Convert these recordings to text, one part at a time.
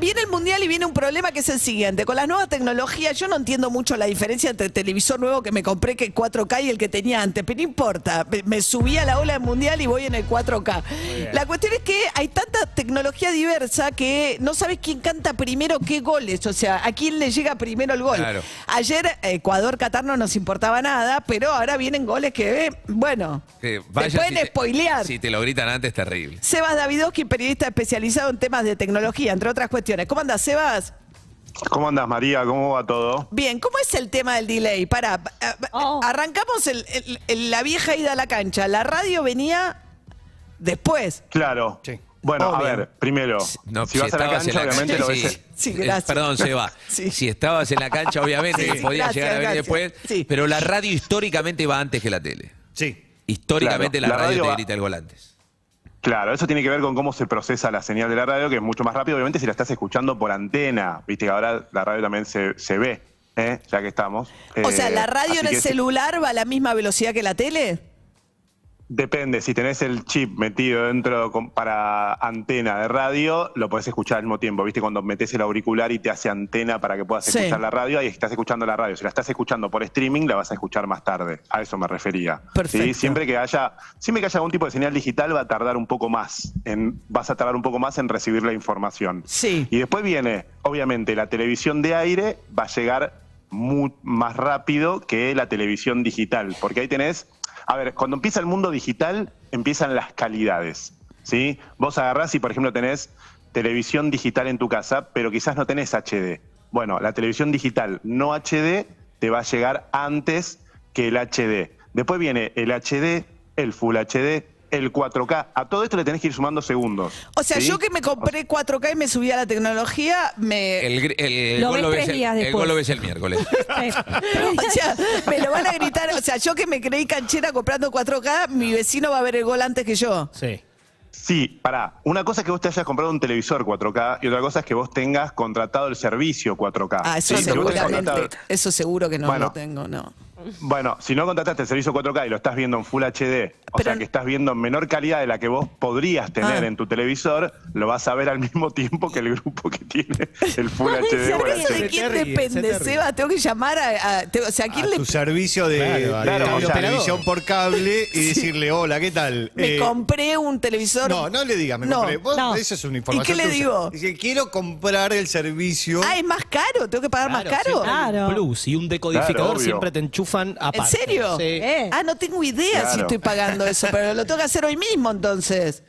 Viene el mundial y viene un problema que es el siguiente. Con las nuevas tecnologías, yo no entiendo mucho la diferencia entre el televisor nuevo que me compré, que 4K, y el que tenía antes. Pero no importa, me- subí a la ola del mundial y voy en el 4K. La cuestión es que hay tanta tecnología diversa que no sabes quién canta primero qué goles. O sea, a quién le llega primero el gol. Claro. Ayer Ecuador-Qatar no nos importaba nada, pero ahora vienen goles que, eh, bueno, Que te pueden si te- spoilear. Si te lo gritan antes, terrible. Sebas Davidowski, periodista especializado en temas de tecnología, entre otras cuestiones. ¿Cómo andas, Sebas? ¿Cómo andas, María? ¿Cómo va todo? Bien, ¿cómo es el tema del delay? Para, Oh. arrancamos el- el- el- la vieja ida a la cancha. La radio venía después. Claro. Sí. Bueno, a Obvio. ver, primero, No, si vas a la cancha, en la obviamente cancha, lo sí. ves. Sí, Eh, gracias. Perdón, Seba. Sí. Si estabas en la cancha, obviamente que podías gracias, llegar a venir gracias. después. Sí. Pero la radio históricamente va antes que la tele. Sí. Históricamente Claro, la, la radio, radio te grita el gol antes. Claro, eso tiene que ver con cómo se procesa la señal de la radio, que es mucho más rápido, obviamente, si la estás escuchando por antena. Viste que ahora la radio también se, se ve, ¿eh? ya que estamos. o sea, Eh, ¿la radio así en el celular va a la misma velocidad que la tele? Depende, si tenés el chip metido dentro con- para antena de radio, lo podés escuchar al mismo tiempo. ¿Viste? Cuando metes el auricular y te hace antena para que puedas Sí. escuchar la radio, ahí estás escuchando la radio. Si la estás escuchando por streaming, la vas a escuchar más tarde. A eso me refería. Perfecto. ¿Sí? Siempre que haya, siempre que haya algún tipo de señal digital, va a tardar un poco más. En, vas a tardar un poco más en recibir la información. Sí. Y después viene, obviamente, la televisión de aire va a llegar más rápido que la televisión digital, porque ahí tenés, a ver, cuando empieza el mundo digital, empiezan las calidades, ¿sí? Vos agarrás y, por ejemplo, tenés televisión digital en tu casa, pero quizás no tenés HD. Bueno, la televisión digital no HD te va a llegar antes que el HD. Después viene el HD, el Full HD, el 4K. A todo esto le tenés que ir sumando segundos. O sea, ¿sí? yo que me compré 4K y me subí a la tecnología, me... El, Lo gol ves lo ves tres el, días el después. gol lo ves el miércoles. O sea, me lo van a gritar. O sea, yo que me creí canchera comprando 4K, mi vecino va a ver el gol antes que yo. Sí. Sí, pará. Una cosa es que vos te hayas comprado un televisor 4K y otra cosa es que vos tengas contratado el servicio 4K. Ah, eso Sí, seguramente. Eso seguro que no Bueno. lo tengo, no. Bueno, si no contrataste el servicio 4K y lo estás viendo en Full HD, o Pero- sea que estás viendo en menor calidad de la que vos podrías tener Ah. en tu televisor, lo vas a ver al mismo tiempo que el grupo que tiene el Full HD o ¿Pero el eso de HD. quién depende, se. Seba? Tengo que llamar a... a- te- o sea, ¿a quién a le... tu servicio de, Claro, de claro, cable o sea, televisión por cable y decirle, hola, ¿qué tal? Me Eh, compré un televisor... No, no le digas, me No. compré. Vos, No. Eso es una información. qué le digo? Dice, quiero comprar el servicio. Ah, ¿es más caro? ¿Tengo que pagar más caro? Claro. Plus y un decodificador siempre te enchufan aparte. ¿En serio? Sí. Eh. Ah, no tengo idea si estoy pagando eso, pero lo tengo que hacer hoy mismo entonces.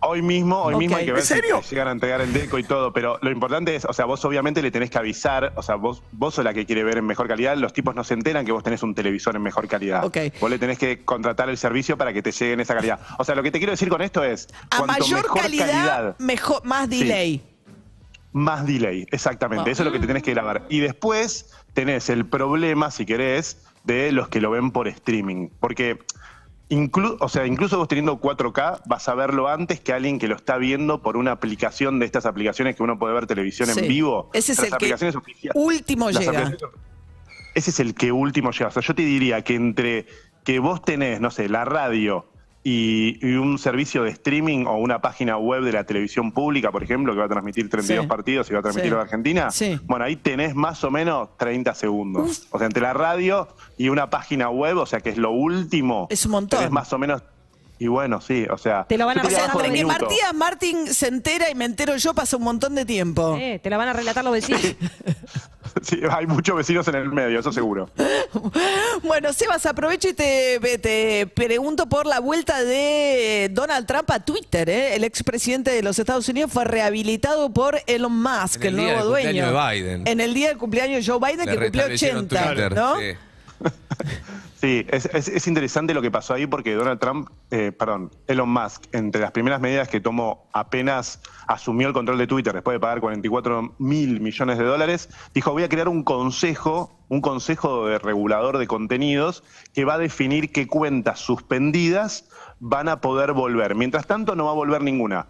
Hoy mismo, hoy mismo hay que ver ¿En serio? si te llegan a entregar el deco y todo, pero lo importante es, o sea, vos obviamente le tenés que avisar, o sea, vos, vos sos la que quiere ver en mejor calidad, los tipos no se enteran que vos tenés un televisor en mejor calidad. Vos le tenés que contratar el servicio para que te llegue en esa calidad. O sea, lo que te quiero decir con esto es, A mayor mejor calidad, mejor, más Sí. Más delay, exactamente. Eso es lo que te tenés que grabar. Y después tenés el problema, si querés, de los que lo ven por streaming. Porque inclu- o sea, incluso vos teniendo 4K, vas a verlo antes que alguien que lo está viendo por una aplicación de estas aplicaciones que uno puede ver televisión Sí. en vivo. Ese es Las el que aplicaciones oficiales. último Las llega. Ese es el que último llega. O sea, yo te diría que entre que vos tenés, no sé, la radio y, y un servicio de streaming o una página web de la televisión pública, por ejemplo, que va a transmitir 32 Sí. partidos y va a transmitir Sí. a Argentina, Sí. bueno, ahí tenés más o menos 30 segundos. O sea, entre la radio y una página web, o sea, que es lo último. Es un montón. Tenés más o menos. Y bueno, sí, o sea. Te lo van a O sea, entre que. Martín, Martín se entera y me entero yo pasa un montón de tiempo. Eh, te la van a relatar los vecinos. Sí, hay muchos vecinos en el medio, eso seguro. Bueno, Sebas, aprovecho y te, te pregunto por la vuelta de Donald Trump a Twitter. ¿eh? El expresidente de los Estados Unidos fue rehabilitado por Elon Musk, En el, el día nuevo del dueño. cumpleaños de Biden. En el día del cumpleaños de Joe Biden, Le que cumplió restablecieron 80, Twitter, ¿no? sí. Sí, es, es- es interesante lo que pasó ahí porque Donald Trump, eh, perdón, Elon Musk, entre las primeras medidas que tomó apenas asumió el control de Twitter después de pagar 44 mil millones de dólares, dijo voy a crear un consejo, un consejo de regulador de contenidos que va a definir qué cuentas suspendidas van a poder volver. Mientras tanto no va a volver ninguna.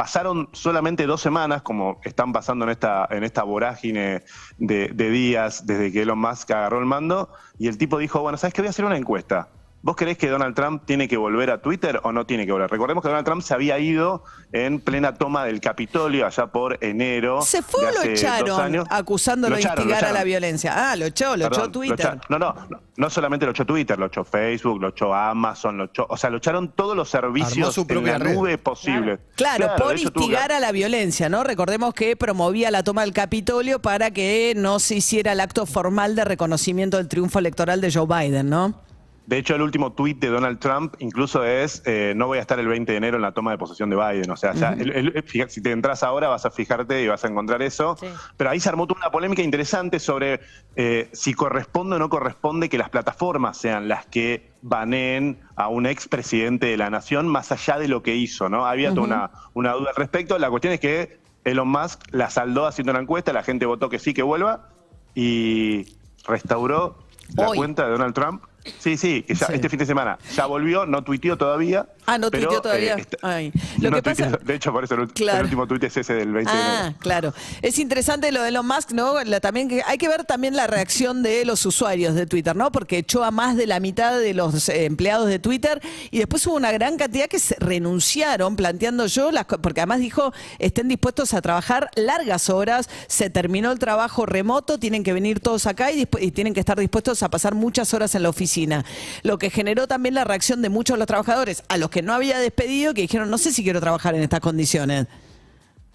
Pasaron solamente dos semanas, como están pasando en esta, en esta vorágine de, de días desde que Elon Musk agarró el mando, y el tipo dijo, bueno, ¿sabes qué? Voy a hacer una encuesta. ¿Vos creés que Donald Trump tiene que volver a Twitter o no tiene que volver? Recordemos que Donald Trump se había ido en plena toma del Capitolio allá por enero. ¿Se fue o lo echaron acusándolo Lo de instigar a la violencia? Ah, lo echó, lo echó Twitter. no, no, no, no solamente lo echó Twitter, lo echó Facebook, lo echó Amazon, lo echó, o sea, lo echaron todos los servicios su en la red. nube posible. Claro, por tuvo instigar a la violencia, ¿no? Recordemos que promovía la toma del Capitolio para que no se hiciera el acto formal de reconocimiento del triunfo electoral de Joe Biden, ¿no? De hecho, el último tuit de Donald Trump incluso es, eh, no voy a estar el 20 de enero en la toma de posesión de Biden. O sea, ya el- el- fija- si te entras ahora vas a fijarte y vas a encontrar eso. Sí. Pero ahí se armó toda una polémica interesante sobre eh, si corresponde o no corresponde que las plataformas sean las que baneen a un expresidente de la nación más allá de lo que hizo, ¿no? Había toda una, una duda al respecto. La cuestión es que Elon Musk la saldó haciendo una encuesta, la gente votó que sí, que vuelva y restauró la Hoy. cuenta de Donald Trump. Sí, sí, que ya Sí. este fin de semana ya volvió, no tuiteó todavía. Ah, no pero, tuiteó todavía. está- Ay. Lo no que pasa- tuiteó, de hecho, por eso el, ult- Claro. el último tuit es ese del 20 de Ah, enero. claro. Es interesante lo de Elon Musk, ¿no? La- también hay que ver también la reacción de los usuarios de Twitter, ¿no? Porque echó a más de la mitad de los eh, empleados de Twitter y después hubo una gran cantidad que se renunciaron planteando yo, las, porque además dijo, estén dispuestos a trabajar largas horas, se terminó el trabajo remoto, tienen que venir todos acá y, y tienen que estar dispuestos a pasar muchas horas en la oficina. Lo que generó también la reacción de muchos de los trabajadores, a los que no había despedido, que dijeron, no sé si quiero trabajar en estas condiciones.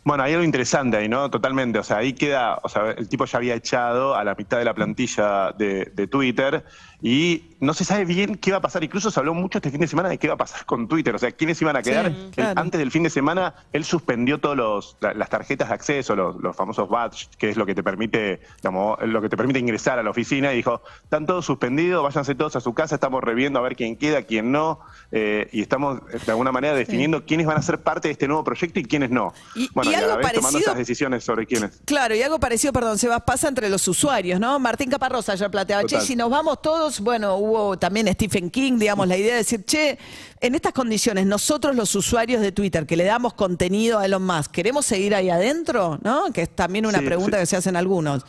Bueno, hay algo interesante ahí, ¿no? Totalmente. O sea, ahí queda, o sea, el tipo ya había echado a la mitad de la plantilla de, de Twitter y no se sabe bien qué va a pasar. Incluso se habló mucho este fin de semana de qué va a pasar con Twitter. O sea, quiénes iban a quedar. Claro. antes del fin de semana, él suspendió todas las tarjetas de acceso, los, los famosos badge, que es lo que te permite, digamos, lo que te permite ingresar a la oficina. Y dijo, están todos suspendidos, váyanse todos a su casa, estamos reviendo a ver quién queda, quién no. eh, y estamos, de alguna manera, definiendo quiénes van a ser parte de este nuevo proyecto y quiénes no. Y- bueno, y y, a algo la vez tomando parecido- esas decisiones sobre quiénes. Claro, y algo parecido, perdón, Sebas, pasa entre los usuarios, ¿no? Martín Caparrosa ayer planteaba, che, si nos vamos todos, bueno, hubo también Stephen King, digamos, la idea de decir, che, en estas condiciones, nosotros los usuarios de Twitter que le damos contenido a Elon Musk, ¿queremos seguir ahí adentro? ¿No? Que es también una Sí, pregunta sí. que se hacen algunos.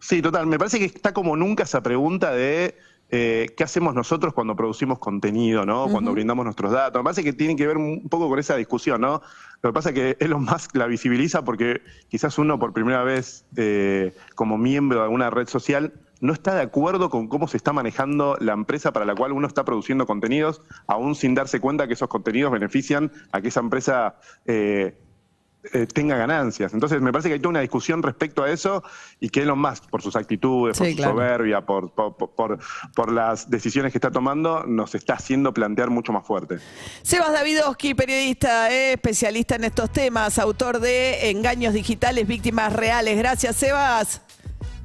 Sí, total. Me parece que está como nunca esa pregunta de eh, qué hacemos nosotros cuando producimos contenido, ¿no? Cuando brindamos nuestros datos. Me parece que tiene que ver un poco con esa discusión, ¿no? Lo que pasa es que Elon Musk la visibiliza porque quizás uno por primera vez eh, como miembro de alguna red social no está de acuerdo con cómo se está manejando la empresa para la cual uno está produciendo contenidos, aún sin darse cuenta que esos contenidos benefician a que esa empresa eh, eh, tenga ganancias. Entonces, me parece que hay toda una discusión respecto a eso y que Elon Musk, por sus actitudes, por su claro. soberbia, por, por, por- por las decisiones que está tomando, nos está haciendo plantear mucho más fuerte. Sebas Davidowski, periodista, eh, especialista en estos temas, autor de Engaños Digitales, Víctimas Reales. Gracias, Sebas.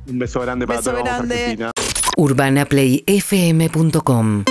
Un beso grande para Beso toda grande. Argentina. urbanaplayfm.com